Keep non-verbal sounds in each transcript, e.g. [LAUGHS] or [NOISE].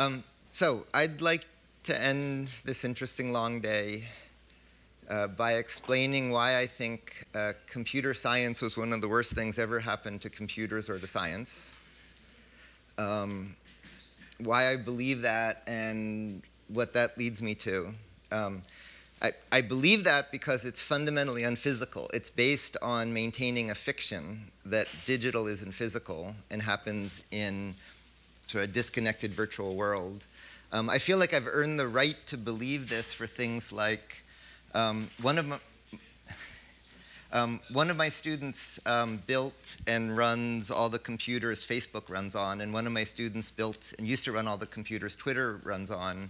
Um, so I'd like to end this interesting long day uh, by explaining why I think uh, computer science was one of the worst things ever happened to computers or to science. Um, why I believe that and what that leads me to. Um, I, I, believe that because it's fundamentally unphysical. It's based on maintaining a fiction that digital isn't physical and happens in sort of a disconnected virtual world. Um, I feel like I've earned the right to believe this for things like um, one of my, [LAUGHS] um, one of my students um, built and runs all the computers Facebook runs on, and one of my students built and used to run all the computers Twitter runs on.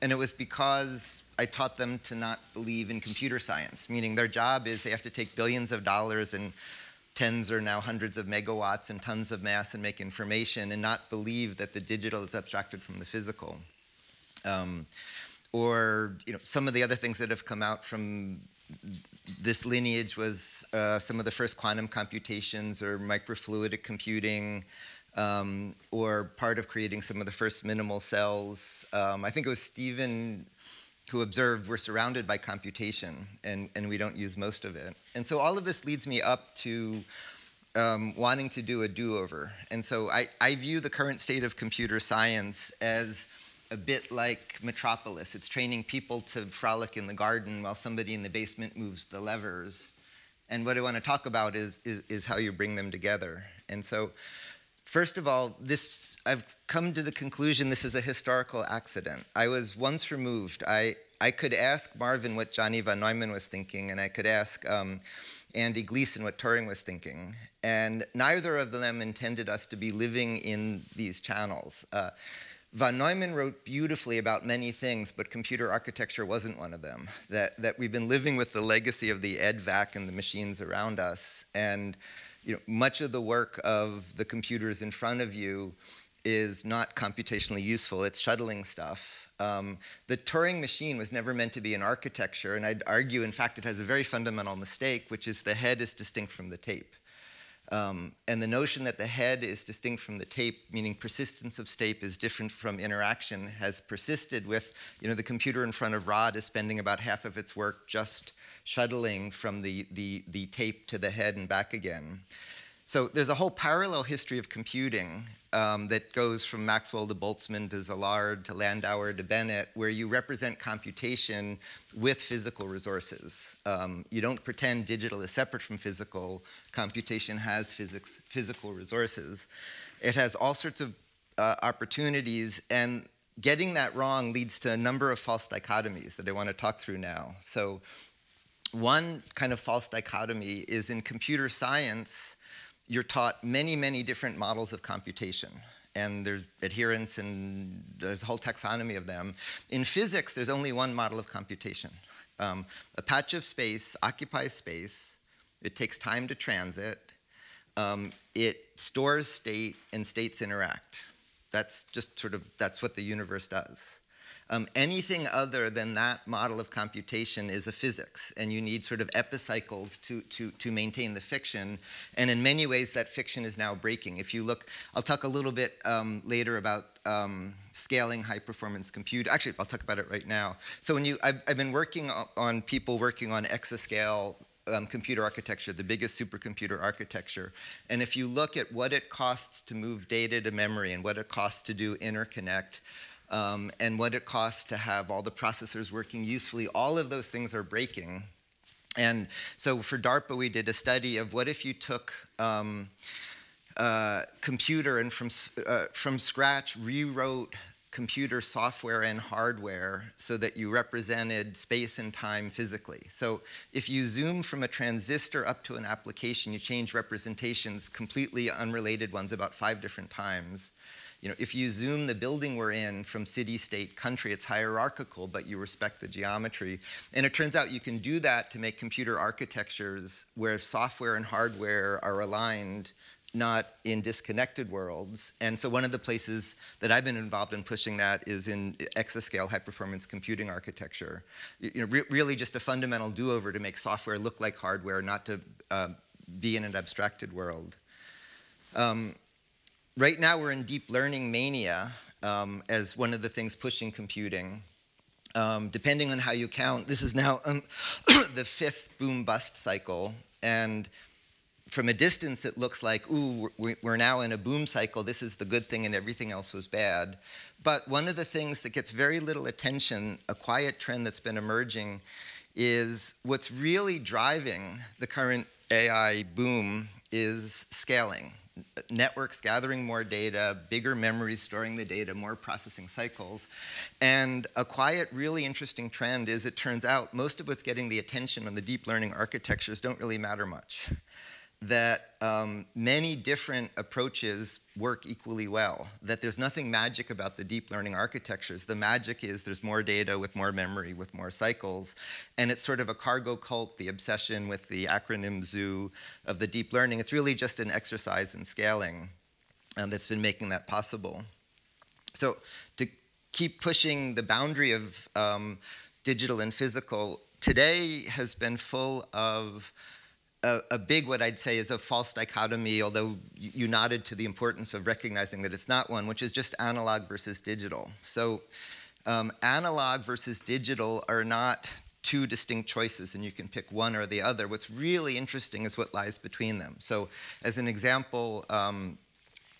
And it was because I taught them to not believe in computer science, meaning their job is they have to take billions of dollars and tens or now hundreds of megawatts and tons of mass and make information and not believe that the digital is abstracted from the physical. Um, or you know, some of the other things that have come out from this lineage was uh, some of the first quantum computations or microfluidic computing, um, or part of creating some of the first minimal cells. Um, I think it was Stephen who observed we're surrounded by computation and, and we don't use most of it. And so all of this leads me up to um, wanting to do a do over. And so I, I view the current state of computer science as a bit like Metropolis. It's training people to frolic in the garden while somebody in the basement moves the levers. And what I want to talk about is, is, is how you bring them together. And so, first of all, this I've come to the conclusion this is a historical accident. I was once removed. I, I could ask Marvin what Johnny von Neumann was thinking, and I could ask um, Andy Gleason what Turing was thinking. And neither of them intended us to be living in these channels. Uh, Von Neumann wrote beautifully about many things, but computer architecture wasn't one of them. That, that we've been living with the legacy of the EDVAC and the machines around us. And you know, much of the work of the computers in front of you is not computationally useful, it's shuttling stuff. Um, the Turing machine was never meant to be an architecture, and I'd argue, in fact, it has a very fundamental mistake, which is the head is distinct from the tape. Um, and the notion that the head is distinct from the tape, meaning persistence of state is different from interaction, has persisted with, you know, the computer in front of Rod is spending about half of its work just shuttling from the, the, the tape to the head and back again. So there's a whole parallel history of computing um, that goes from Maxwell to Boltzmann to Szilard to Landauer to Bennett, where you represent computation with physical resources. Um, you don't pretend digital is separate from physical. Computation has physics, physical resources. It has all sorts of uh, opportunities, and getting that wrong leads to a number of false dichotomies that I want to talk through now. So, one kind of false dichotomy is in computer science you're taught many, many different models of computation. And there's adherence and there's a whole taxonomy of them. In physics, there's only one model of computation. Um, a patch of space occupies space. It takes time to transit. Um, it stores state and states interact. That's just sort of, that's what the universe does. Um, anything other than that model of computation is a physics, and you need sort of epicycles to, to, to maintain the fiction. And in many ways, that fiction is now breaking. If you look, I'll talk a little bit um, later about um, scaling high performance compute. Actually, I'll talk about it right now. So when you, I've, I've been working on people working on exascale um, computer architecture, the biggest supercomputer architecture. And if you look at what it costs to move data to memory and what it costs to do interconnect, um, and what it costs to have all the processors working usefully. All of those things are breaking. And so for DARPA, we did a study of what if you took um, computer and from, uh, from scratch rewrote computer software and hardware so that you represented space and time physically. So if you zoom from a transistor up to an application, you change representations, completely unrelated ones, about five different times. You know, if you zoom the building we're in from city, state, country, it's hierarchical, but you respect the geometry. And it turns out you can do that to make computer architectures where software and hardware are aligned not in disconnected worlds. And so one of the places that I've been involved in pushing that is in exascale high performance computing architecture. You know, re- really just a fundamental do-over to make software look like hardware, not to uh, be in an abstracted world. Um, right now we're in deep learning mania, um, as one of the things pushing computing. Um, depending on how you count, this is now um, [COUGHS] the fifth boom bust cycle. And from a distance, it looks like, ooh, we're now in a boom cycle. This is the good thing, and everything else was bad. But one of the things that gets very little attention, a quiet trend that's been emerging, is what's really driving the current AI boom is scaling. Networks gathering more data, bigger memories storing the data, more processing cycles. And a quiet, really interesting trend is it turns out most of what's getting the attention on the deep learning architectures don't really matter much that um, many different approaches work equally well, that there's nothing magic about the deep learning architectures. The magic is there's more data with more memory, with more cycles, and it's sort of a cargo cult, the obsession with the acronym ZOO of the deep learning. It's really just an exercise in scaling um, that's been making that possible. So to keep pushing the boundary of um, digital and physical, today has been full of a, a, big, what I'd say, is a false dichotomy, although you nodded to the importance of recognizing that it's not one, which is just analog versus digital. So, um, analog versus digital are not two distinct choices, and you can pick one or the other. What's really interesting is what lies between them. So, as an example, um,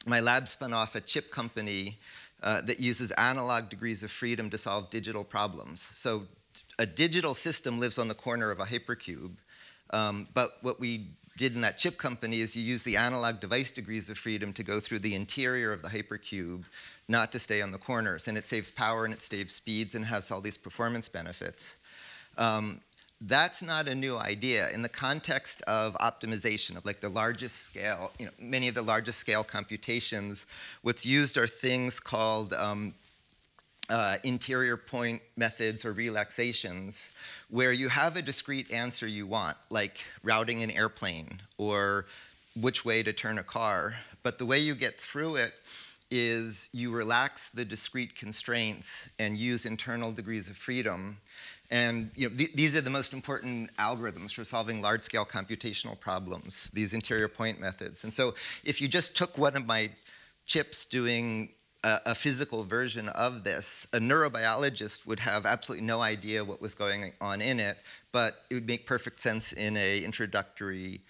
my lab spun off a chip company uh, that uses analog degrees of freedom to solve digital problems. So, a digital system lives on the corner of a hypercube um, but what we did in that chip company is you use the analog device degrees of freedom to go through the interior of the hypercube, not to stay on the corners. And it saves power and it saves speeds and has all these performance benefits. Um, that's not a new idea in the context of optimization of like the largest scale you know many of the largest scale computations what's used are things called um, uh, interior point methods or relaxations where you have a discrete answer you want, like routing an airplane or which way to turn a car. But the way you get through it is you relax the discrete constraints and use internal degrees of freedom. And you know, th- these are the most important algorithms for solving large scale computational problems, these interior point methods. And so if you just took one of my chips doing a, a, physical version of this, a neurobiologist would have absolutely no idea what was going on in it, but it would make perfect sense in a introductory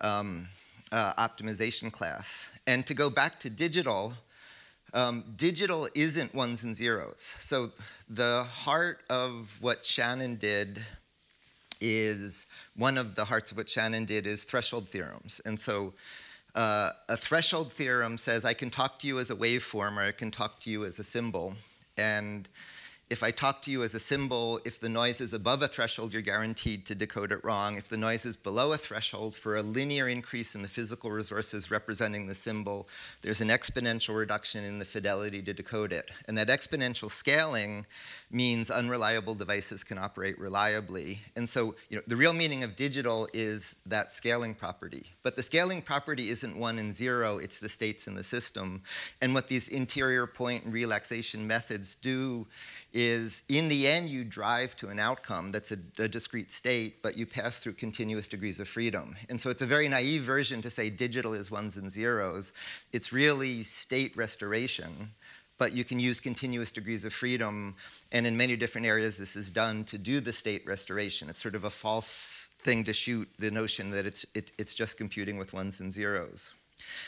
um, uh, optimization class. And to go back to digital, um, digital isn't ones and zeros. So the heart of what Shannon did is one of the hearts of what Shannon did is threshold theorems. And so uh, a threshold theorem says I can talk to you as a waveform or I can talk to you as a symbol. And if I talk to you as a symbol, if the noise is above a threshold, you're guaranteed to decode it wrong. If the noise is below a threshold, for a linear increase in the physical resources representing the symbol, there's an exponential reduction in the fidelity to decode it. And that exponential scaling means unreliable devices can operate reliably. And so, you know, the real meaning of digital is that scaling property. But the scaling property isn't one and zero, it's the states in the system. And what these interior point and relaxation methods do is in the end you drive to an outcome that's a, a, discrete state, but you pass through continuous degrees of freedom. And so it's a very naive version to say digital is ones and zeros. It's really state restoration, but you can use continuous degrees of freedom. And in many different areas, this is done to do the state restoration. It's sort of a false thing to shoot the notion that it's, it, it's just computing with ones and zeros.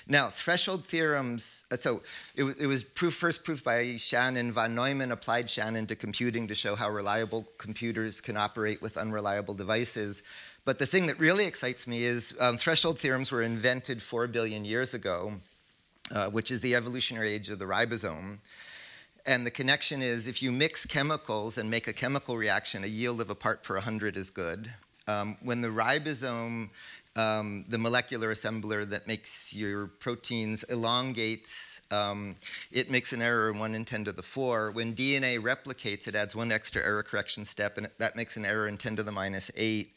Now, threshold theorems, uh, so it, it was proof, first proved by Shannon. Von Neumann applied Shannon to computing to show how reliable computers can operate with unreliable devices. But the thing that really excites me is um, threshold theorems were invented four billion years ago, uh, which is the evolutionary age of the ribosome. And the connection is if you mix chemicals and make a chemical reaction, a yield of a part per 100 is good. Um, when the ribosome um, the molecular assembler that makes your proteins elongates. Um, it makes an error in 1 in 10 to the 4. When DNA replicates, it adds one extra error correction step, and that makes an error in 10 to the minus 8.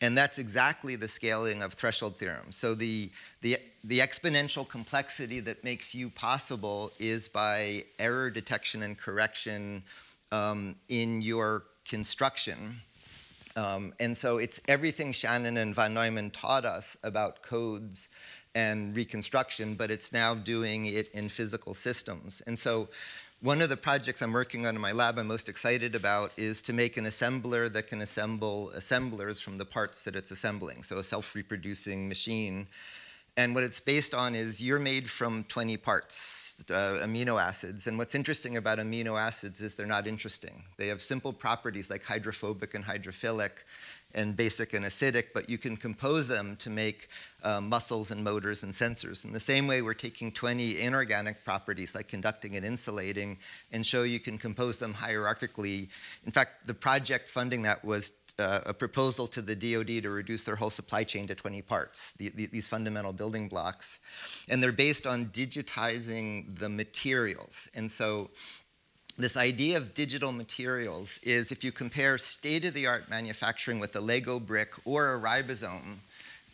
And that's exactly the scaling of threshold theorem. So the, the, the exponential complexity that makes you possible is by error detection and correction um, in your construction. Um, and so it's everything Shannon and von Neumann taught us about codes and reconstruction, but it's now doing it in physical systems. And so one of the projects I'm working on in my lab I'm most excited about is to make an assembler that can assemble assemblers from the parts that it's assembling, so a self-reproducing machine. And what it's based on is you're made from 20 parts, uh, amino acids. And what's interesting about amino acids is they're not interesting. They have simple properties like hydrophobic and hydrophilic, and basic and acidic, but you can compose them to make uh, muscles and motors and sensors. In the same way, we're taking 20 inorganic properties like conducting and insulating and show you can compose them hierarchically. In fact, the project funding that was uh, a proposal to the DoD to reduce their whole supply chain to 20 parts, the, the, these fundamental building blocks. And they're based on digitizing the materials. And so this idea of digital materials is if you compare state of the art manufacturing with a Lego brick or a ribosome,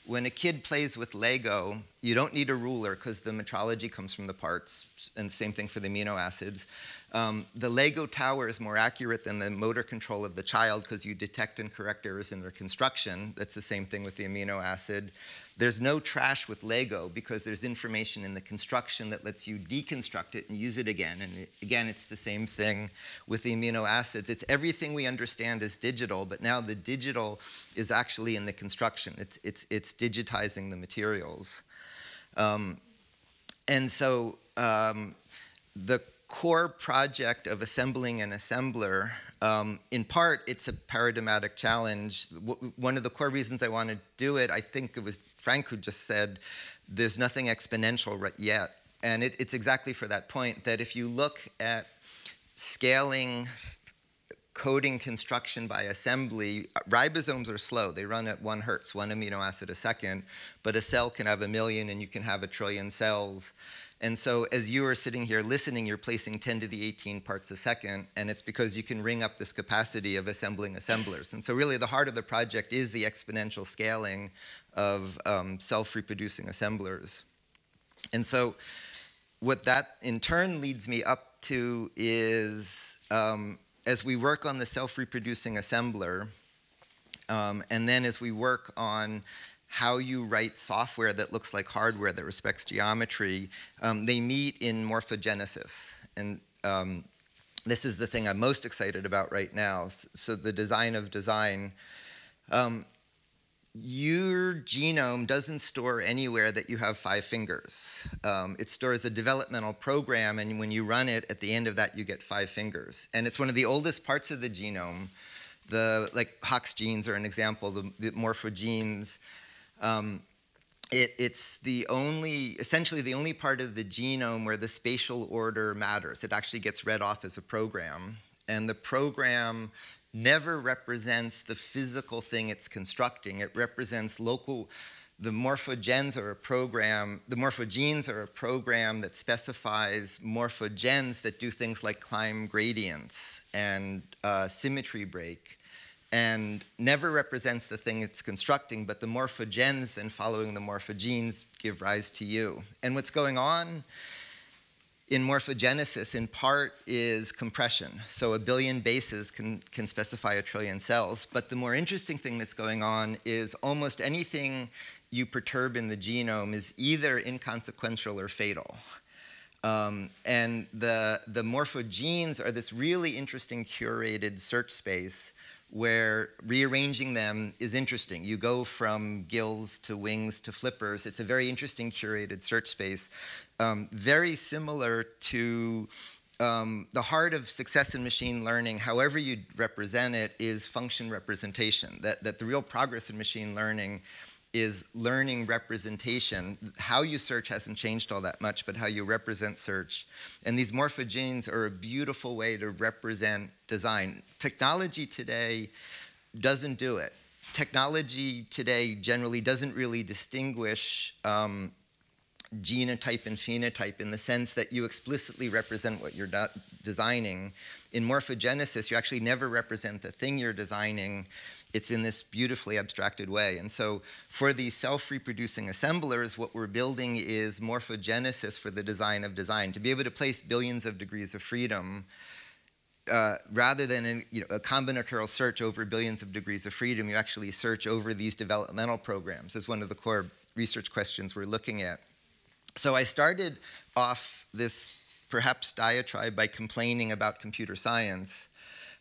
when a kid plays with Lego, you don't need a ruler because the metrology comes from the parts, and same thing for the amino acids. Um, the Lego tower is more accurate than the motor control of the child because you detect and correct errors in their construction. That's the same thing with the amino acid. There's no trash with Lego because there's information in the construction that lets you deconstruct it and use it again. And it, again, it's the same thing with the amino acids. It's everything we understand is digital, but now the digital is actually in the construction. It's, it's, it's digitizing the materials. Um, and so um, the core project of assembling an assembler um, in part, it's a paradigmatic challenge. W- one of the core reasons I want to do it, I think it was Frank who just said, there's nothing exponential yet. And it, it's exactly for that point that if you look at scaling coding construction by assembly, ribosomes are slow. They run at one hertz, one amino acid a second, but a cell can have a million and you can have a trillion cells. And so as you are sitting here listening, you're placing 10 to the 18 parts a second, and it's because you can ring up this capacity of assembling assemblers. And so really the heart of the project is the exponential scaling of um, self-reproducing assemblers. And so what that in turn leads me up to is um, as we work on the self-reproducing assembler, um, and then as we work on how you write software that looks like hardware that respects geometry, um, they meet in morphogenesis. And um, this is the thing I'm most excited about right now. So, the design of design. Um, your genome doesn't store anywhere that you have five fingers. Um, it stores a developmental program, and when you run it, at the end of that, you get five fingers. And it's one of the oldest parts of the genome. The like Hox genes are an example. The, the morphogenes um, it, it's the only, essentially the only part of the genome where the spatial order matters. It actually gets read off as a program. And the program never represents the physical thing it's constructing. It represents local, the morphogens are a program, the morphogenes are a program that specifies morphogens that do things like climb gradients and uh, symmetry break and never represents the thing it's constructing, but the morphogens and following the morphogenes give rise to you. And what's going on in morphogenesis, in part, is compression. So a billion bases can, can specify a trillion cells. But the more interesting thing that's going on is almost anything you perturb in the genome is either inconsequential or fatal. Um, and the, the morphogenes are this really interesting curated search space where rearranging them is interesting. You go from gills to wings to flippers. It's a very interesting curated search space, um, very similar to um, the heart of success in machine learning, however you represent it, is function representation. That, that the real progress in machine learning is learning representation. How you search hasn't changed all that much, but how you represent search. And these morphogenes are a beautiful way to represent design. Technology today doesn't do it. Technology today generally doesn't really distinguish um, genotype and phenotype in the sense that you explicitly represent what you're designing. In morphogenesis, you actually never represent the thing you're designing it's in this beautifully abstracted way. And so for these self-reproducing assemblers, what we're building is morphogenesis for the design of design. To be able to place billions of degrees of freedom uh, rather than in, you know, a combinatorial search over billions of degrees of freedom, you actually search over these developmental programs as one of the core research questions we're looking at. So I started off this perhaps diatribe by complaining about computer science.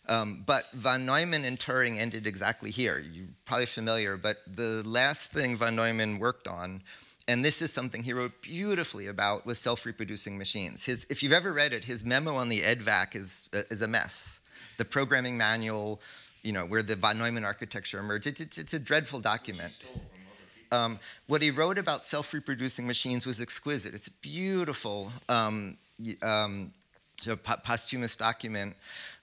Um, but von Neumann and Turing ended exactly here. You're probably familiar, but the last thing von Neumann worked on, and this is something he wrote beautifully about, was self-reproducing machines. His, if you've ever read it, his memo on the EDVAC is, uh, is a mess. The programming manual, you know, where the von Neumann architecture emerged, it's, it's, it's a dreadful document. Um, what he wrote about self-reproducing machines was exquisite. It's a beautiful um, um, posthumous document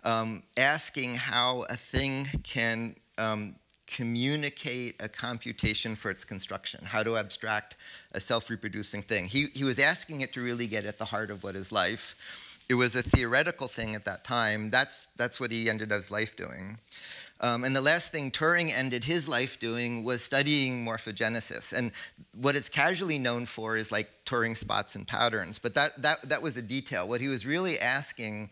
um, asking how a thing can um, communicate a computation for its construction, how to abstract a self-reproducing thing. He, he was asking it to really get at the heart of what is life. It was a theoretical thing at that time. That's, that's what he ended his life doing. Um, and the last thing Turing ended his life doing was studying morphogenesis. And what it's casually known for is like Turing spots and patterns. But that, that, that was a detail. What he was really asking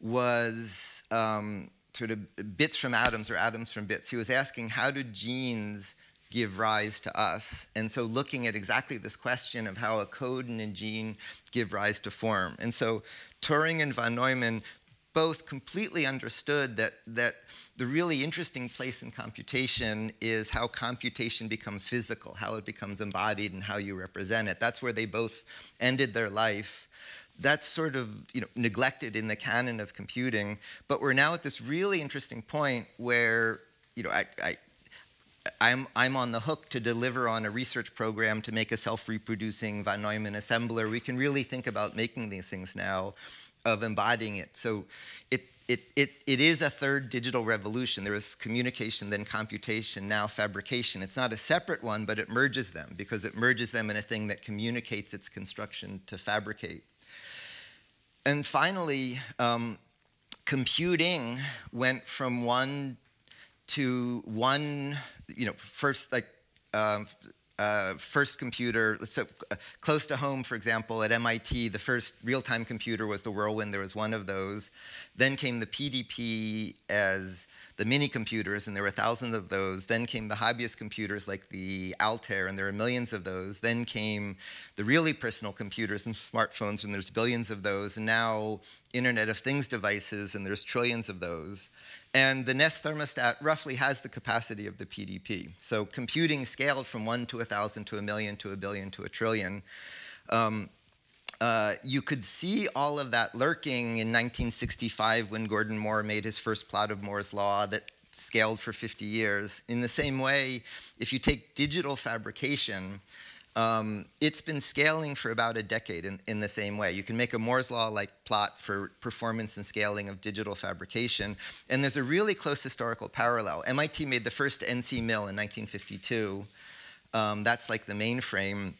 was um, sort of bits from atoms or atoms from bits. He was asking how do genes give rise to us? And so looking at exactly this question of how a code and a gene give rise to form. And so Turing and von Neumann both completely understood that, that the really interesting place in computation is how computation becomes physical, how it becomes embodied, and how you represent it. That's where they both ended their life. That's sort of you know, neglected in the canon of computing, but we're now at this really interesting point where you know, I, I I'm, I'm on the hook to deliver on a research program to make a self-reproducing von Neumann assembler. We can really think about making these things now of embodying it. So it, it, it, it is a third digital revolution. There is communication, then computation, now fabrication. It's not a separate one, but it merges them because it merges them in a thing that communicates its construction to fabricate. And finally, um, computing went from one to one, you know, first like uh, uh, first computer, so uh, close to home, for example, at MIT, the first real-time computer was the Whirlwind. There was one of those. Then came the PDP as the mini computers, and there were thousands of those. Then came the hobbyist computers like the Altair, and there are millions of those. Then came the really personal computers and smartphones, and there's billions of those. And now Internet of Things devices, and there's trillions of those. And the Nest thermostat roughly has the capacity of the PDP. So computing scaled from one to a thousand to a million to a billion to a trillion. Um, uh, you could see all of that lurking in 1965 when Gordon Moore made his first plot of Moore's law that scaled for 50 years. In the same way, if you take digital fabrication, um, it's been scaling for about a decade in, in the same way. You can make a Moore's law-like plot for performance and scaling of digital fabrication, and there's a really close historical parallel. MIT made the first NC mill in 1952. Um, that's like the mainframe.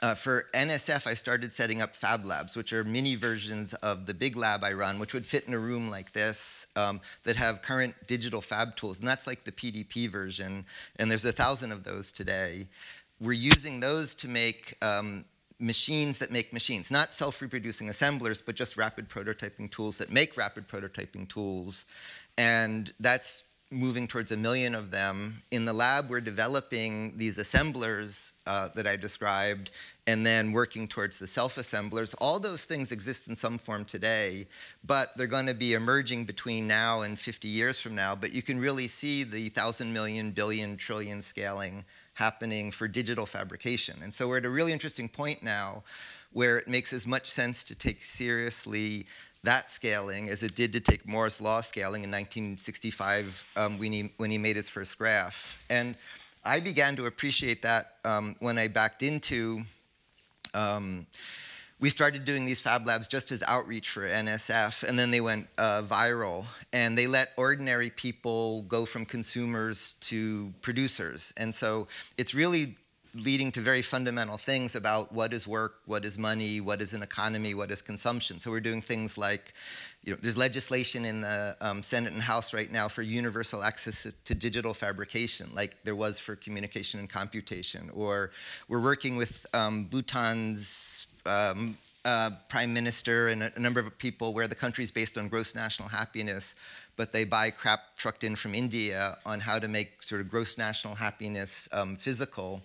Uh, for NSF, I started setting up fab labs, which are mini versions of the big lab I run, which would fit in a room like this, um, that have current digital fab tools. And that's like the PDP version. And there's a thousand of those today we're using those to make um, machines that make machines, not self-reproducing assemblers, but just rapid prototyping tools that make rapid prototyping tools. And that's moving towards a million of them. In the lab, we're developing these assemblers uh, that I described, and then working towards the self-assemblers. All those things exist in some form today, but they're going to be emerging between now and 50 years from now. But you can really see the thousand million, billion, trillion scaling happening for digital fabrication. And so we're at a really interesting point now where it makes as much sense to take seriously that scaling as it did to take Moore's law scaling in 1965 um, when, he, when he made his first graph. And I began to appreciate that um, when I backed into um, we started doing these fab labs just as outreach for NSF, and then they went uh, viral. And they let ordinary people go from consumers to producers. And so it's really leading to very fundamental things about what is work, what is money, what is an economy, what is consumption. So we're doing things like, you know, there's legislation in the um, Senate and House right now for universal access to digital fabrication, like there was for communication and computation. Or we're working with um, Bhutan's um, uh, prime minister and a, a, number of people where the country is based on gross national happiness, but they buy crap trucked in from India on how to make sort of gross national happiness um, physical.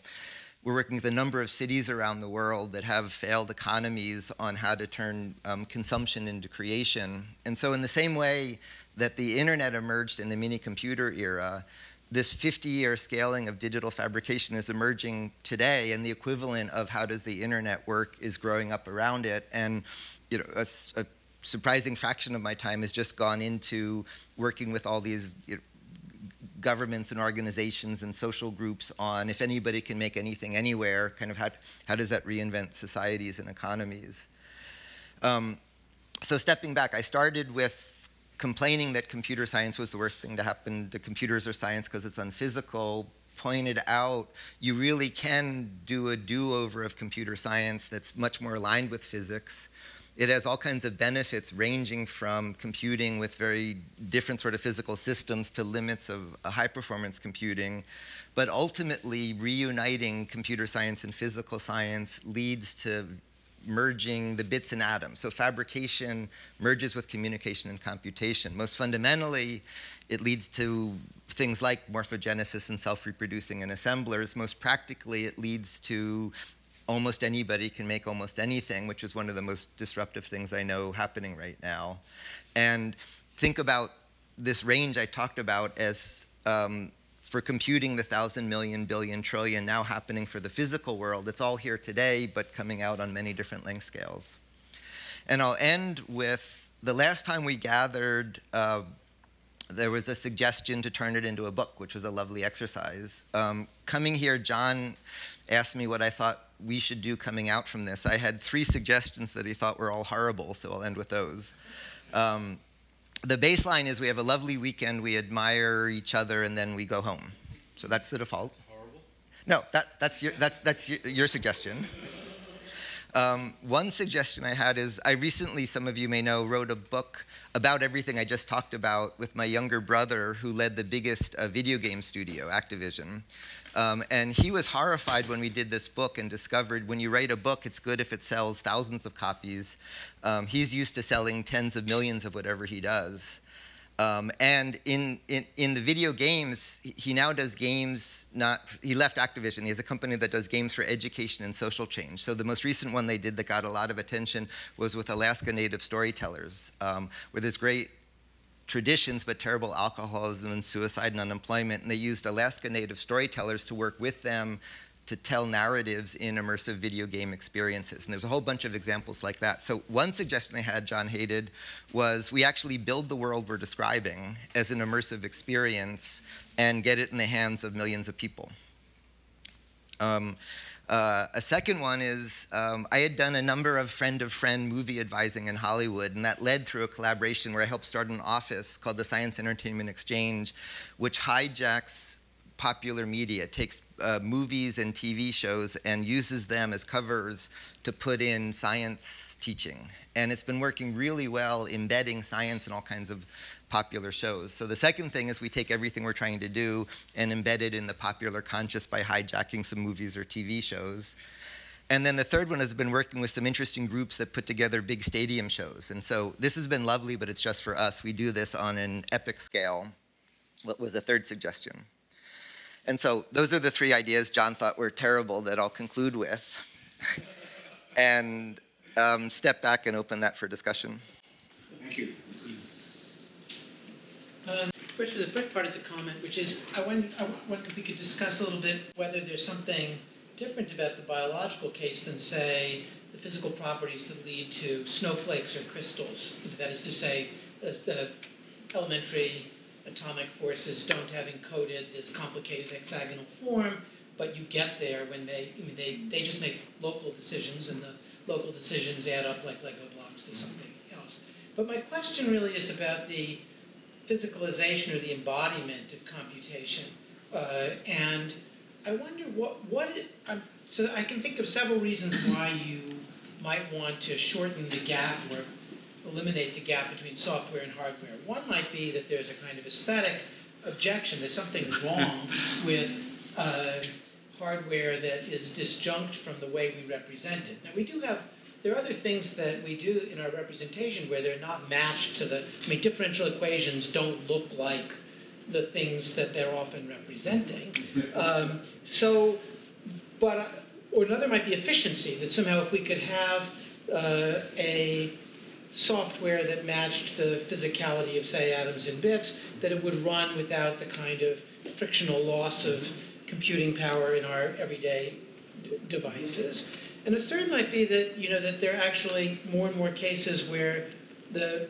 We're working with a number of cities around the world that have failed economies on how to turn um, consumption into creation. And so, in the same way that the internet emerged in the mini computer era, this 50 year scaling of digital fabrication is emerging today, and the equivalent of how does the internet work is growing up around it. And you know, a, a surprising fraction of my time has just gone into working with all these you know, governments and organizations and social groups on if anybody can make anything anywhere, kind of how, how does that reinvent societies and economies. Um, so stepping back, I started with complaining that computer science was the worst thing to happen to computers or science because it's unphysical, pointed out you really can do a do-over of computer science that's much more aligned with physics it has all kinds of benefits ranging from computing with very different sort of physical systems to limits of uh, high performance computing. But ultimately, reuniting computer science and physical science leads to merging the bits and atoms. So fabrication merges with communication and computation. Most fundamentally, it leads to things like morphogenesis and self-reproducing and assemblers. Most practically, it leads to almost anybody can make almost anything, which is one of the most disruptive things I know happening right now. And think about this range I talked about as um, for computing the thousand million billion trillion now happening for the physical world. It's all here today, but coming out on many different length scales. And I'll end with the last time we gathered. Uh, there was a suggestion to turn it into a book, which was a lovely exercise. Um, coming here, John asked me what I thought we should do coming out from this. I had three suggestions that he thought were all horrible, so I'll end with those. Um, the baseline is we have a lovely weekend, we admire each other, and then we go home. So that's the default. Horrible? No, that, that's, your, that's, that's your, your suggestion. Um, one suggestion I had is I recently, some of you may know, wrote a book about everything I just talked about with my younger brother who led the biggest uh, video game studio, Activision. Um, and he was horrified when we did this book and discovered when you write a book, it's good if it sells thousands of copies. Um, he's used to selling tens of millions of whatever he does. Um, and in, in, in, the video games, he now does games, not, he left Activision. He has a company that does games for education and social change. So the most recent one they did that got a lot of attention was with Alaska Native storytellers, um, where there's great traditions, but terrible alcoholism and suicide and unemployment. And they used Alaska Native storytellers to work with them to tell narratives in immersive video game experiences. And there's a whole bunch of examples like that. So one suggestion I had, John hated, was we actually build the world we're describing as an immersive experience and get it in the hands of millions of people. Um, uh, a second one is um, I had done a number of friend of friend movie advising in Hollywood, and that led through a collaboration where I helped start an office called the Science Entertainment Exchange, which hijacks popular media, takes uh, movies and TV shows and uses them as covers to put in science teaching. And it's been working really well, embedding science in all kinds of popular shows. So the second thing is we take everything we're trying to do and embed it in the popular conscious by hijacking some movies or TV shows. And then the third one has been working with some interesting groups that put together big stadium shows. And so this has been lovely, but it's just for us. We do this on an epic scale. What was the third suggestion? And so those are the three ideas John thought were terrible that I'll conclude with. [LAUGHS] and um, step back and open that for discussion. Thank you. First, the first part, it's a comment, which is I wonder, I wonder if we could discuss a little bit whether there's something different about the biological case than, say, the physical properties that lead to snowflakes or crystals. That is to say, the elementary atomic forces don't have encoded this complicated hexagonal form, but you get there when they, I mean, they, they just make local decisions, and the local decisions add up like Lego blocks to something else. But my question really is about the physicalization or the embodiment of computation. Uh, and I wonder what, what it, so I can think of several reasons why you might want to shorten the gap or eliminate the gap between software and hardware. One might be that there's a kind of aesthetic objection. There's something wrong [LAUGHS] with uh, hardware that is disjunct from the way we represent it. Now, we do have there are other things that we do in our representation where they're not matched to the, I mean, differential equations don't look like the things that they're often representing. Um, so, but, uh, or another might be efficiency, that somehow if we could have uh, a software that matched the physicality of, say, atoms and bits, that it would run without the kind of frictional loss of computing power in our everyday devices. And a third might be that, you know, that there are actually more and more cases where the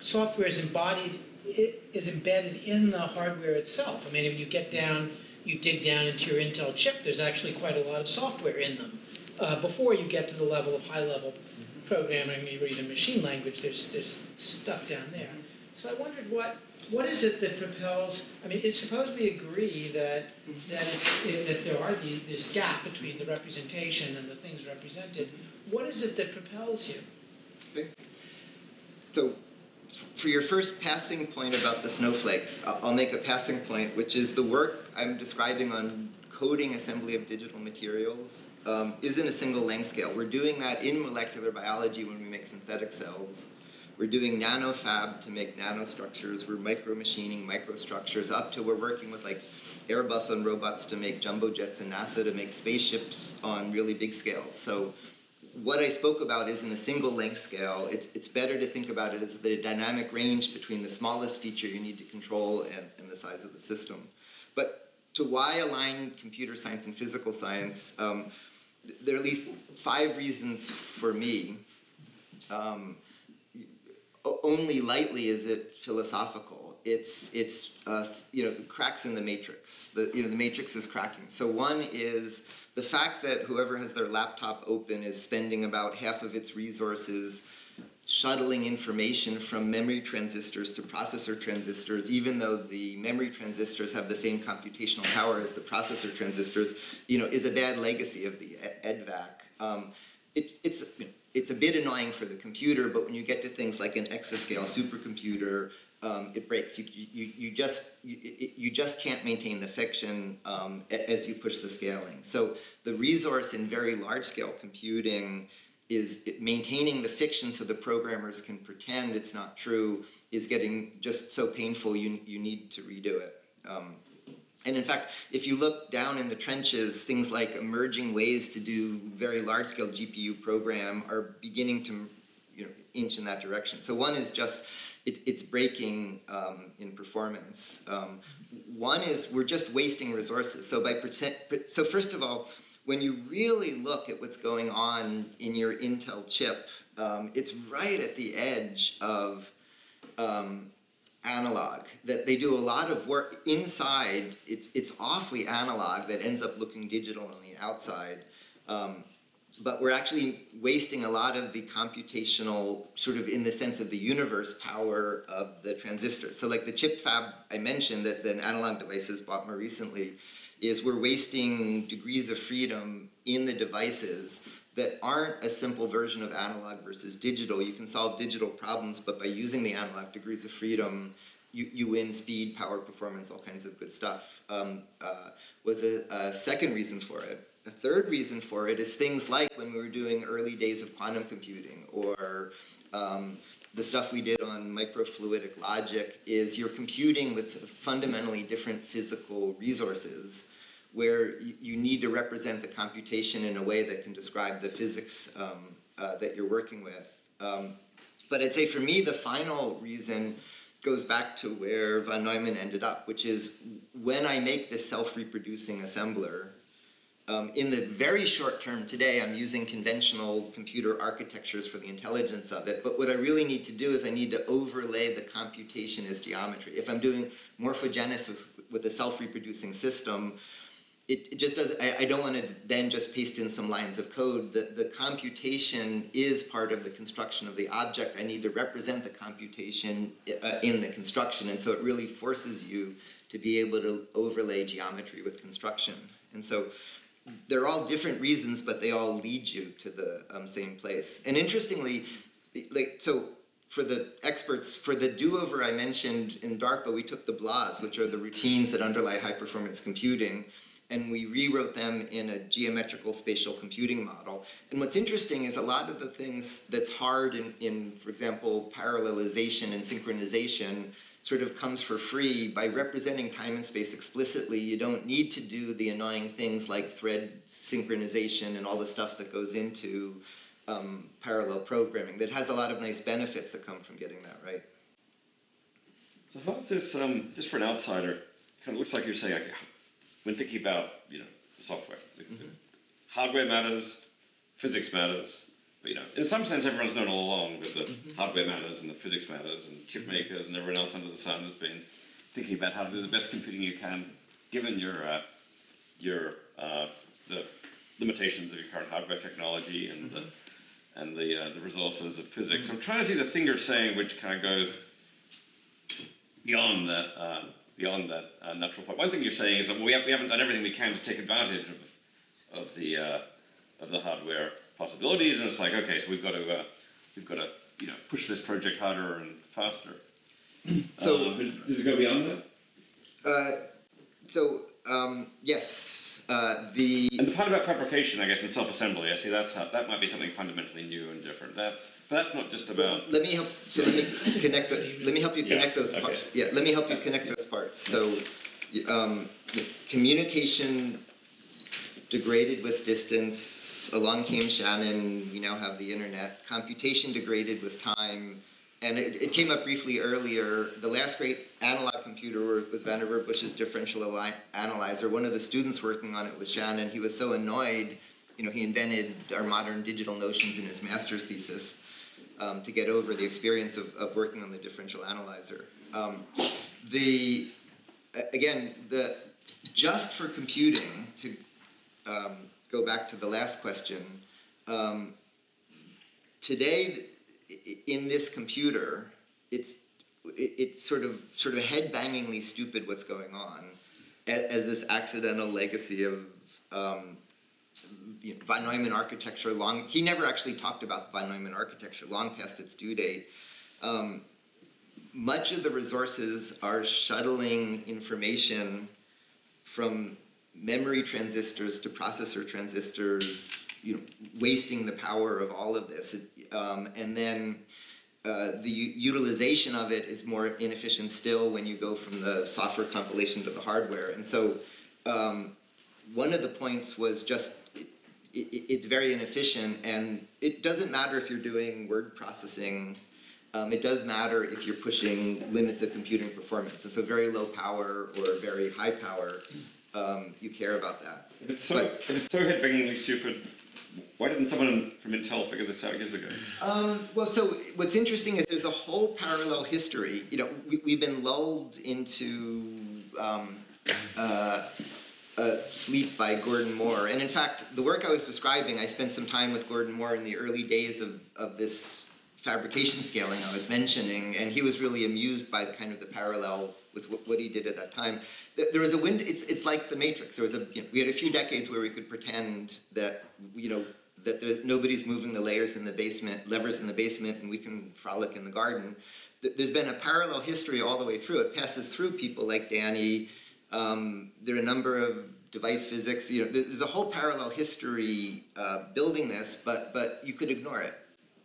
software is embodied, it is embedded in the hardware itself. I mean, if you get down, you dig down into your Intel chip, there's actually quite a lot of software in them. Uh, before you get to the level of high level programming or even machine language, there's, there's stuff down there. So I wondered what, what is it that propels, I mean, it's suppose we agree that, that it's, that there are the, this gap between the representation and the things represented. What is it that propels you? So, f- for your first passing point about the snowflake, I'll I'll make a passing point, which is the work I'm describing on coding assembly of digital materials um, isn't a single length scale. We're doing that in molecular biology when we make synthetic cells. We're doing nanofab to make nanostructures. We're micro machining microstructures up to we're working with like Airbus on robots to make jumbo jets and NASA to make spaceships on really big scales. So what I spoke about isn't a single length scale. It's, it's better to think about it as the dynamic range between the smallest feature you need to control and, and the size of the system. But to why align computer science and physical science, um, there are at least five reasons for me. Um, only lightly is it philosophical. It's it's uh, you know cracks in the matrix. The you know the matrix is cracking. So one is the fact that whoever has their laptop open is spending about half of its resources shuttling information from memory transistors to processor transistors, even though the memory transistors have the same computational power as the processor transistors, you know, is a bad legacy of the EDVAC. Um, it, it's it's a bit annoying for the computer, but when you get to things like an exascale supercomputer, um, it breaks. You, you, you just you, you just can't maintain the fiction um, as you push the scaling. So the resource in very large scale computing is maintaining the fiction so the programmers can pretend it's not true is getting just so painful you, you need to redo it. Um, and in fact, if you look down in the trenches, things like emerging ways to do very large scale GPU program are beginning to you know, inch in that direction. So one is just it, it's breaking um, in performance. Um, one is we're just wasting resources. So by percent, so first of all, when you really look at what's going on in your Intel chip, um, it's right at the edge of um, analog. That they do a lot of work inside. It's it's awfully analog that ends up looking digital on the outside. Um, but we're actually wasting a lot of the computational sort of in the sense of the universe power of the transistors. So like the chip fab I mentioned that the Analog Devices bought more recently is we're wasting degrees of freedom in the devices that aren't a simple version of analog versus digital. You can solve digital problems, but by using the analog degrees of freedom, you, you win speed, power, performance, all kinds of good stuff. Um, uh, was a, a second reason for it. A third reason for it is things like when we were doing early days of quantum computing or um, the stuff we did on microfluidic logic is you're computing with fundamentally different physical resources where you, need to represent the computation in a way that can describe the physics um, uh, that you're working with. Um, but I'd say for me, the final reason goes back to where von Neumann ended up, which is when I make this self-reproducing assembler, um, in the very short term today, I'm using conventional computer architectures for the intelligence of it. But what I really need to do is I need to overlay the computation as geometry. If I'm doing morphogenesis with, with a self-reproducing system, it, just does. I, I don't want to then just paste in some lines of code. The, the computation is part of the construction of the object. I need to represent the computation uh, in the construction, and so it really forces you to be able to overlay geometry with construction. And so they're all different reasons, but they all lead you to the um, same place. And interestingly, like so for the experts, for the do-over I mentioned in DARPA, we took the BLAS, which are the routines that underlie high-performance computing, and we rewrote them in a geometrical spatial computing model. And what's interesting is a lot of the things that's hard in, in for example, parallelization and synchronization sort of comes for free by representing time and space explicitly. You don't need to do the annoying things like thread synchronization and all the stuff that goes into um, parallel programming. That has a lot of nice benefits that come from getting that right. So how's this? Um, just for an outsider, kind of looks like you're saying, okay, when thinking about you know the software, mm-hmm. the hardware matters, physics matters. But, you know, in some sense, everyone's known all along that the mm-hmm. hardware matters and the physics matters, and chip makers and everyone else under the sun has been thinking about how to do the best computing you can, given your uh, your uh, the limitations of your current hardware technology and mm-hmm. the and the uh, the resources of physics. Mm-hmm. I'm trying to see the thing you're saying, which kind of goes beyond that. Uh, beyond that uh, natural point. One thing you're saying is that we, have, we haven't done everything we can to take advantage of, of the uh, of the hardware possibilities, and it's like, okay, so we've got to uh, we've got to you know push this project harder and faster. So um, does it go beyond that? Uh, so um, yes, uh, the and the part about fabrication, I guess, and self-assembly. I see that's how, that might be something fundamentally new and different. That's but that's not just about. Let me help. So let me connect. The, let me help you connect yeah, those okay. parts. Yeah, let me help you connect those parts. So, um, communication degraded with distance. Along came Shannon. We now have the internet. Computation degraded with time. And it, it came up briefly earlier. The last great analog computer was Vannevar Bush's differential analyzer. One of the students working on it was Shannon. He was so annoyed. You know, he invented our modern digital notions in his master's thesis um, to get over the experience of, of working on the differential analyzer. Um, the again, the just for computing to um, go back to the last question. Um, today, in this computer, it's it's sort of sort of head bangingly stupid what's going on, as this accidental legacy of um, you know, von Neumann architecture. Long he never actually talked about the von Neumann architecture long past its due date. Um, much of the resources are shuttling information from memory transistors to processor transistors, you know, wasting the power of all of this. It, um, and then uh, the utilization of it is more inefficient still when you go from the software compilation to the hardware. And so um, one of the points was just it, it, it's very inefficient, and it doesn't matter if you're doing word processing. Um, it does matter if you're pushing limits of computing performance. And so very low power or very high power um, you care about that. If it's so, but, if it's so headbangingly stupid, why didn't someone from Intel figure this out years ago? Um, well, so what's interesting is there's a whole parallel history. You know, we, have been lulled into um, uh, uh, Sleep by Gordon Moore. And in fact, the work I was describing, I spent some time with Gordon Moore in the early days of, of this fabrication scaling I was mentioning, and he was really amused by the kind of the parallel with what, what he did at that time. There was a wind. It's it's like the Matrix. There was a you know, we had a few decades where we could pretend that you know that there, nobody's moving the layers in the basement, levers in the basement, and we can frolic in the garden. There's been a parallel history all the way through. It passes through people like Danny. Um, there are a number of device physics. You know, there's a whole parallel history uh, building this, but but you could ignore it.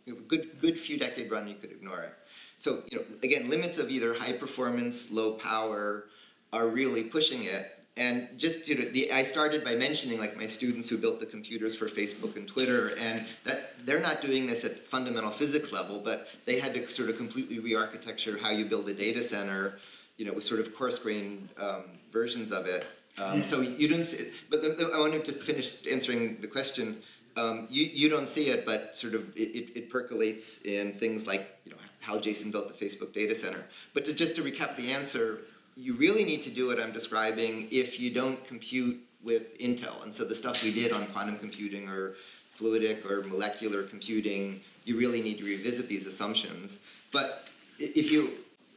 Good good few decade run, you could ignore it. So, you know, again, limits of either high performance, low power are really pushing it. And just you know, the, I started by mentioning like my students who built the computers for Facebook and Twitter, and that they're not doing this at fundamental physics level, but they had to sort of completely re-architecture how you build a data center, you know, with sort of coarse-grained um, versions of it. Um, so you don't see. But the, the, I want to just finish answering the question. Um, you, you don't see it, but sort of it, it, it percolates in things like you know how Jason built the Facebook data center. But to, just to recap the answer, you really need to do what I'm describing if you don't compute with Intel. And so the stuff we did on quantum computing or fluidic or molecular computing, you really need to revisit these assumptions. But if you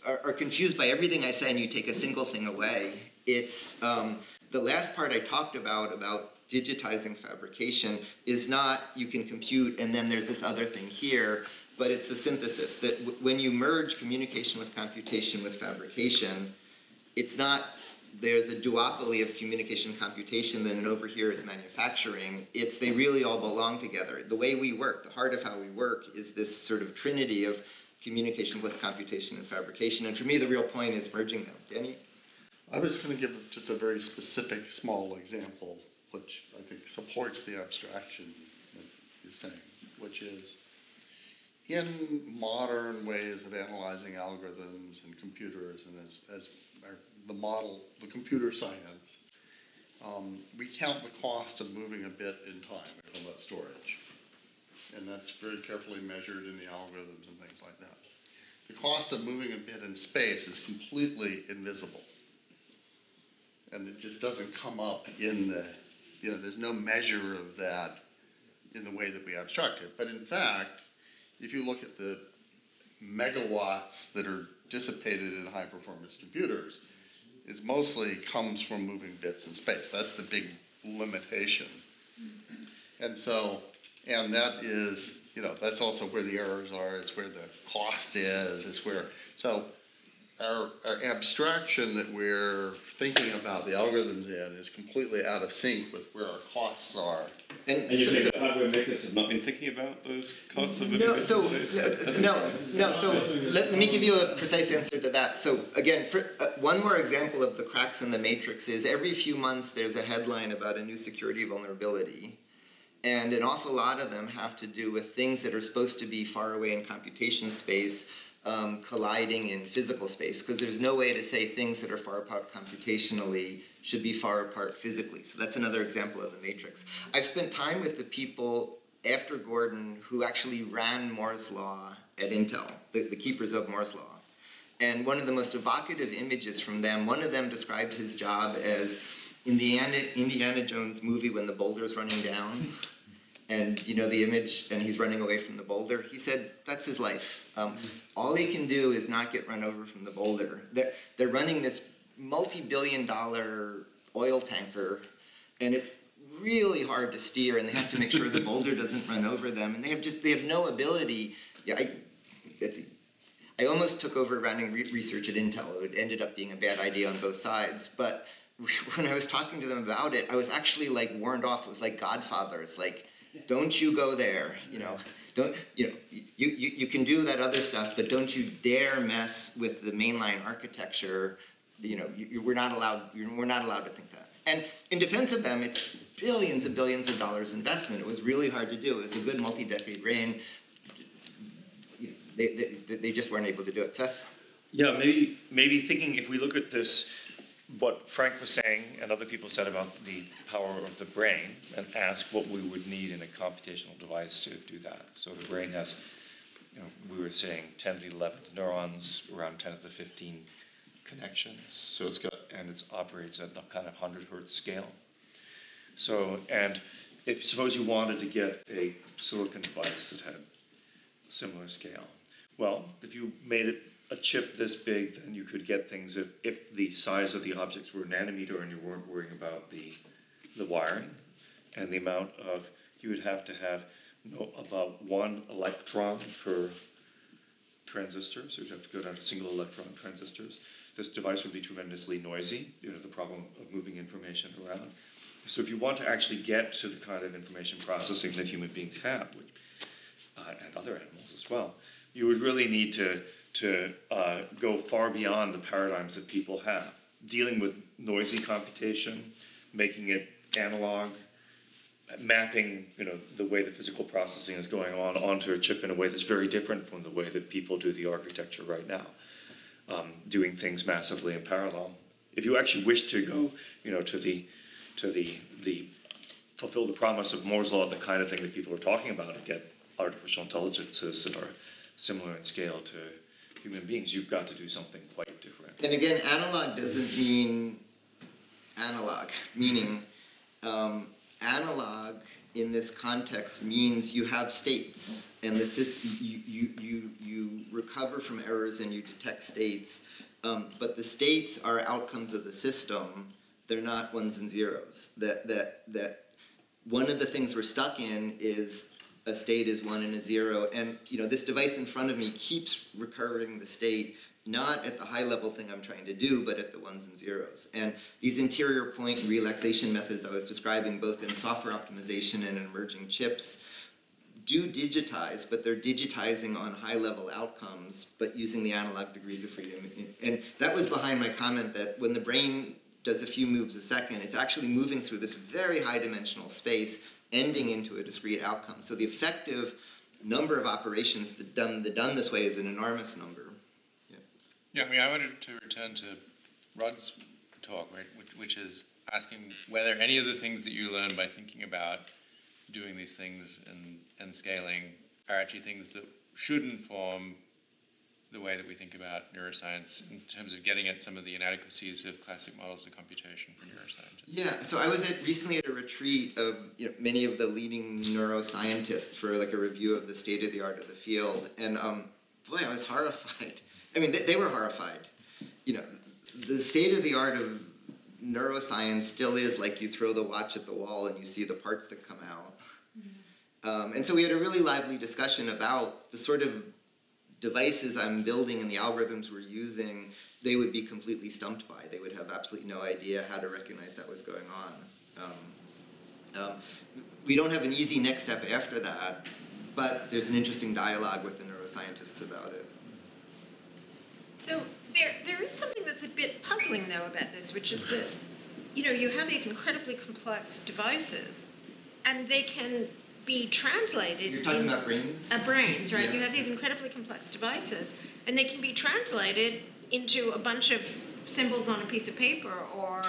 are, are confused by everything I say and you take a single thing away, it's um, the last part I talked about about digitizing fabrication is not you can compute and then there's this other thing here but it's the synthesis that w- when you merge communication with computation with fabrication, it's not there's a duopoly of communication computation then over here is manufacturing it's they really all belong together the way we work the heart of how we work is this sort of trinity of communication plus computation and fabrication. And for me, the real point is merging them. Danny? I was going to give just a very specific, small example, which I think supports the abstraction that you're saying, which is in modern ways of analyzing algorithms and computers, and as, as the model, the computer science, um, we count the cost of moving a bit in time, that storage. And that's very carefully measured in the algorithms and things like that. The cost of moving a bit in space is completely invisible and it just doesn't come up in the, you know, there's no measure of that in the way that we abstract it. But in fact, if you look at the megawatts that are dissipated in high performance computers, it mostly comes from moving bits in space. That's the big limitation. And so, and that is, you know, that's also where the errors are, it's where the cost is, it's where, so our, our abstraction that we're thinking about the algorithms in is completely out of sync with where our costs are. And, And you so- think that hardware makers have not been thinking about those costs of living No, so, in uh, That's no, interesting. no, so let, let me give you a precise answer to that. So again, for, uh, one more example of the cracks in the matrix is every few months there's a headline about a new security vulnerability. And an awful lot of them have to do with things that are supposed to be far away in computation space um, colliding in physical space, because there's no way to say things that are far apart computationally should be far apart physically. So that's another example of the matrix. I've spent time with the people after Gordon who actually ran Moore's Law at Intel, the, the keepers of Moore's Law. And one of the most evocative images from them, one of them described his job as in the Indiana, Indiana Jones movie when the boulder's running down, and you know the image, and he's running away from the boulder. He said that's his life. Um, all he can do is not get run over from the boulder. They're, they're running this multi-billion-dollar oil tanker, and it's really hard to steer, and they have to make sure the [LAUGHS] boulder doesn't run over them, and they have just they have no ability. Yeah, I, it's I almost took over running re- research at Intel. It ended up being a bad idea on both sides. But [LAUGHS] when I was talking to them about it, I was actually like warned off. It was like Godfather. It's like, don't you go there. You know, don't you know? You, you, you can do that other stuff, but don't you dare mess with the mainline architecture. You know, you, you, we're not allowed. You're, we're not allowed to think that. And in defense of them, it's billions and billions of dollars investment. It was really hard to do. It was a good multi-decade reign they, they, they just weren't able to do it. Seth? Yeah, maybe, maybe thinking if we look at this, what Frank was saying and other people said about the power of the brain, and ask what we would need in a computational device to do that. So the brain has, you know, we were saying 10 to the 11th neurons, around 10 to the 15 connections. So it's got, and it operates at the kind of 100 hertz scale. So, and if suppose you wanted to get a silicon device that had similar scale, well, if you made it a chip this big, then you could get things if, if the size of the objects were nanometer and you weren't worrying about the, the wiring and the amount of, you would have to have no, about one electron per transistor, so you'd have to go down to single electron transistors. This device would be tremendously noisy, you have the problem of moving information around. So if you want to actually get to the kind of information processing that human beings have, which, uh, and other animals as well, you would really need to to uh, go far beyond the paradigms that people have, dealing with noisy computation, making it analog, mapping you know the way the physical processing is going on onto a chip in a way that's very different from the way that people do the architecture right now, um, doing things massively in parallel. If you actually wish to go, you know, to the to the the fulfill the promise of Moore's law, the kind of thing that people are talking about, and get artificial intelligences that are similar in scale to human beings, you've got to do something quite different. And again, analog doesn't mean analog, meaning um, analog in this context means you have states, and the system, you, you, you, you recover from errors and you detect states, um, but the states are outcomes of the system. They're not ones and zeros. That that that one of the things we're stuck in is a state is one and a zero. And you know, this device in front of me keeps recurring the state, not at the high level thing I'm trying to do, but at the ones and zeros. And these interior point relaxation methods I was describing, both in software optimization and in emerging chips, do digitize, but they're digitizing on high level outcomes, but using the analog degrees of freedom. And that was behind my comment that when the brain does a few moves a second, it's actually moving through this very high dimensional space, ending into a discrete outcome. So the effective number of operations that done, that done this way is an enormous number. Yeah, I mean, I wanted to return to Rod's talk, right, which, which is asking whether any of the things that you learn by thinking about doing these things and, and scaling are actually things that should inform the way that we think about neuroscience in terms of getting at some of the inadequacies of classic models of computation for neuroscience. Yeah, so I was at, recently at a retreat of you know, many of the leading neuroscientists for like a review of the state of the art of the field, and um, boy, I was horrified. I mean, they, they were horrified. You know, the state of the art of neuroscience still is like you throw the watch at the wall and you see the parts that come out. Um, and so we had a really lively discussion about the sort of devices I'm building and the algorithms we're using. They would be completely stumped by. They would have absolutely no idea how to recognize that was going on. Um, um, we don't have an easy next step after that, but there's an interesting dialogue with the neuroscientists about it. So there, there is something that's a bit puzzling though about this, which is that, you know, you have these incredibly complex devices, and they can be translated. You're talking in, about brains? uh, brains, right? Yeah. You have these incredibly complex devices, and they can be translated into a bunch of symbols on a piece of paper or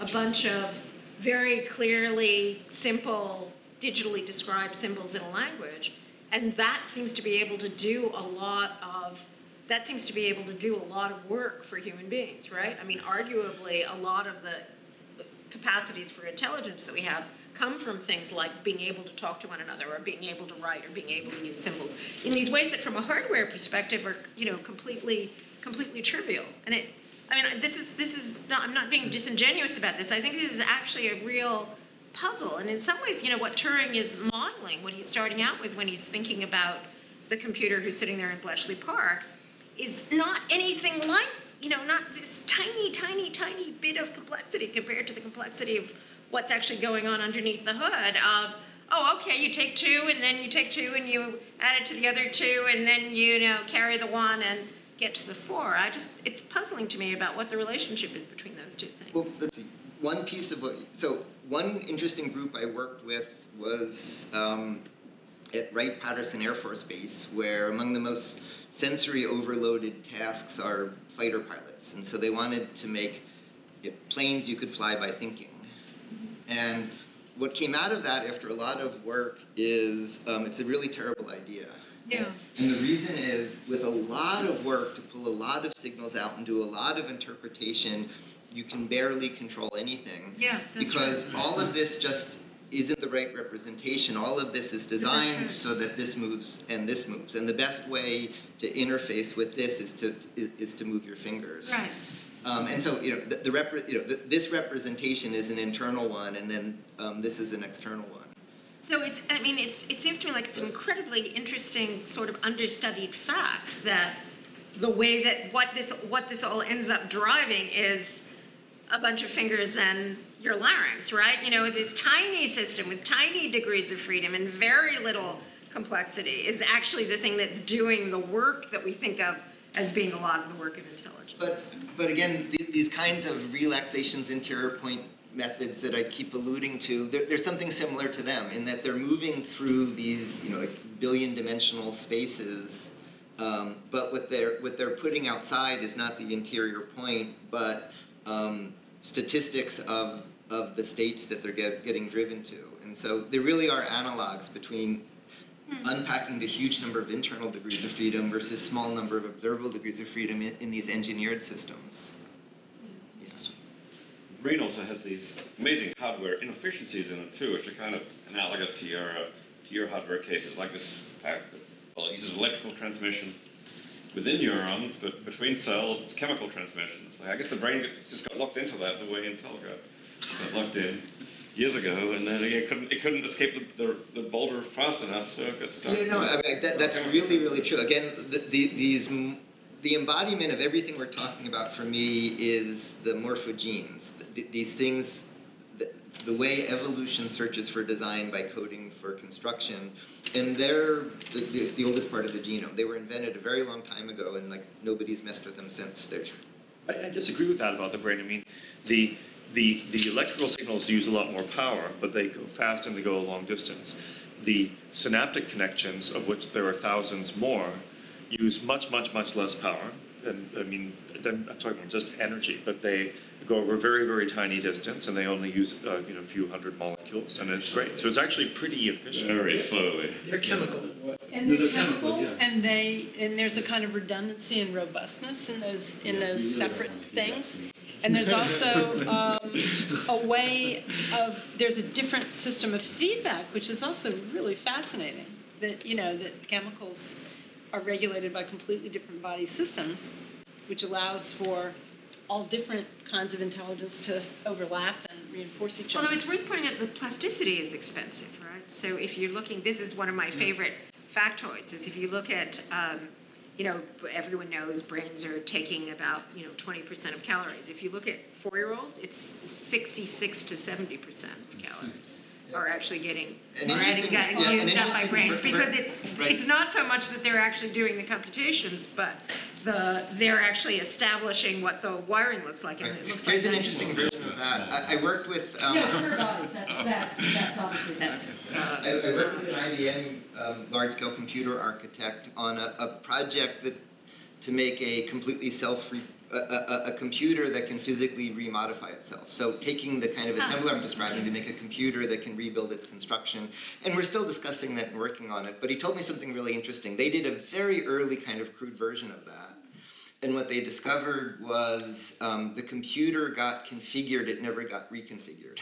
a bunch of very clearly simple digitally described symbols in a language and that seems to be able to do a lot of that seems to be able to do a lot of work for human beings right i mean arguably a lot of the capacities for intelligence that we have come from things like being able to talk to one another or being able to write or being able to use symbols. In these ways that from a hardware perspective are you know completely completely trivial. And it i mean this is this is not i'm not being disingenuous about this. I think this is actually a real puzzle. And in some ways you know what turing is modeling what he's starting out with when he's thinking about the computer who's sitting there in bletchley park is not anything like you know not this tiny tiny tiny bit of complexity compared to the complexity of what's actually going on underneath the hood of oh okay you take two and then you take two and you add it to the other two and then you know carry the one and get to the four i just it's puzzling to me about what the relationship is between those two things Well, let's see. One piece of what, so one interesting group I worked with was um, at Wright Patterson Air Force Base, where among the most sensory overloaded tasks are fighter pilots. And so they wanted to make planes you could fly by thinking. And what came out of that after a lot of work is um, it's a really terrible idea. yeah And the reason is, with a lot of work to pull a lot of signals out and do a lot of interpretation, you can barely control anything. yeah because right all of this just isn't the right representation. All of this is designed right. so that this moves and this moves. And the best way to interface with this is to is, is to move your fingers. right Um, and so you know the, the repre- you know the, this representation is an internal one, and then um, this is an external one. So it's, I mean, it's, it seems to me like it's an incredibly interesting sort of understudied fact that the way that what this, what this all ends up driving is a bunch of fingers and your larynx, right? You know, this tiny system with tiny degrees of freedom and very little complexity is actually the thing that's doing the work that we think of as being a lot of the work of intelligence. But but again, th- these kinds of relaxations, interior point methods that I keep alluding to, there, there's something similar to them in that they're moving through these, you know, like billion dimensional spaces. Um, but what they're what they're putting outside is not the interior point, but um, statistics of of the states that they're get, getting driven to. And so there really are analogs between unpacking the huge number of internal degrees of freedom versus small number of observable degrees of freedom in, in these engineered systems. Yes. Brain also has these amazing hardware inefficiencies in it too, which are kind of analogous to your uh, to your hardware cases, like this fact that well, it uses electrical transmission within neurons, but between cells, it's chemical transmission. So I guess the brain gets, just got locked into that the way Intel got, got locked in years ago, and then it couldn't it couldn't escape the, the, the boulder fast enough, so it got stuck. Yeah, no, I mean, that, that's really, really true. Again, the, the, these, the embodiment of everything we're talking about for me is the morphogens. Th- these things, that, the way evolution searches for design by coding for construction, and they're the, the, the oldest part of the genome. They were invented a very long time ago, and like nobody's messed with them since. They're I, I disagree with that about the brain. I mean, the, the, the electrical signals use a lot more power, but they go fast and they go a long distance. The synaptic connections, of which there are thousands more, use much, much, much less power. And I mean, I'm I'm talking just energy, but they go over a very, very tiny distance and they only use, uh, you know, a few hundred molecules, and it's great. So it's actually pretty efficient. Very slowly. They're chemical. And they're chemical, and they, and there's a kind of redundancy and robustness in those, in those separate things. And there's also um, a way of, there's a different system of feedback, which is also really fascinating. That, you know, that chemicals are regulated by completely different body systems, which allows for all different kinds of intelligence to overlap and reinforce each other. Although it's worth pointing out the plasticity is expensive, right? So if you're looking, this is one of my favorite factoids, is if you look at, um, you know, everyone knows brains are taking about, you know, twenty percent of calories. If you look at four-year-olds, it's sixty-six to seventy percent of calories are actually getting, An are getting yeah, used up by brains, because it's, it's not so much that they're actually doing the computations, but the, they're actually establishing what the wiring looks like, and it looks like Here's an that. interesting version of that. I, I worked with um, Yeah, per bodies, that's, that's, that's obviously, that's. I, I worked with an IBM um, large-scale computer architect on a, a project that to make a completely self a, a, a computer that can physically remodify itself. So taking the kind of assembler I'm describing to make a computer that can rebuild its construction, and we're still discussing that and working on it. But he told me something really interesting. They did a very early kind of crude version of that. And what they discovered was um, the computer got configured, it never got reconfigured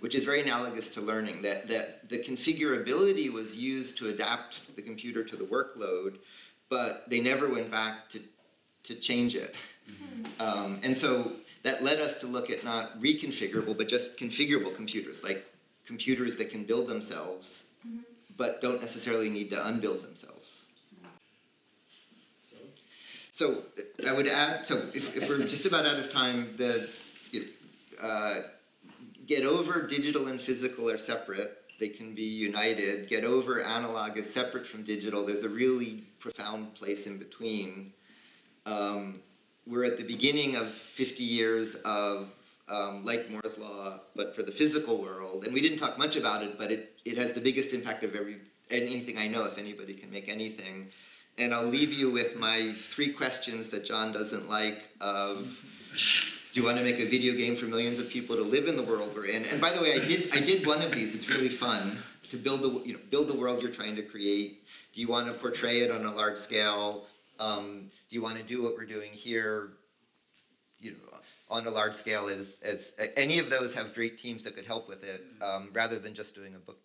which is very analogous to learning that, that the configurability was used to adapt the computer to the workload but they never went back to, to change it um, and so that led us to look at not reconfigurable but just configurable computers like computers that can build themselves but don't necessarily need to unbuild themselves so I would add, so if, if we're just about out of time, the, uh, get over digital and physical are separate. They can be united. Get over analog is separate from digital. There's a really profound place in between. Um, we're at the beginning of 50 years of um, like Moore's law, but for the physical world. And we didn't talk much about it, but it, it has the biggest impact of every anything I know. If anybody can make anything, and I'll leave you with my three questions that John doesn't like of do you want to make a video game for millions of people to live in the world we're in? And by the way, I did I did one of these. It's really fun to build the you know build the world you're trying to create. Do you want to portray it on a large scale? Um, do you want to do what we're doing here? You know, on a large scale, as as any of those have great teams that could help with it, um, rather than just doing a book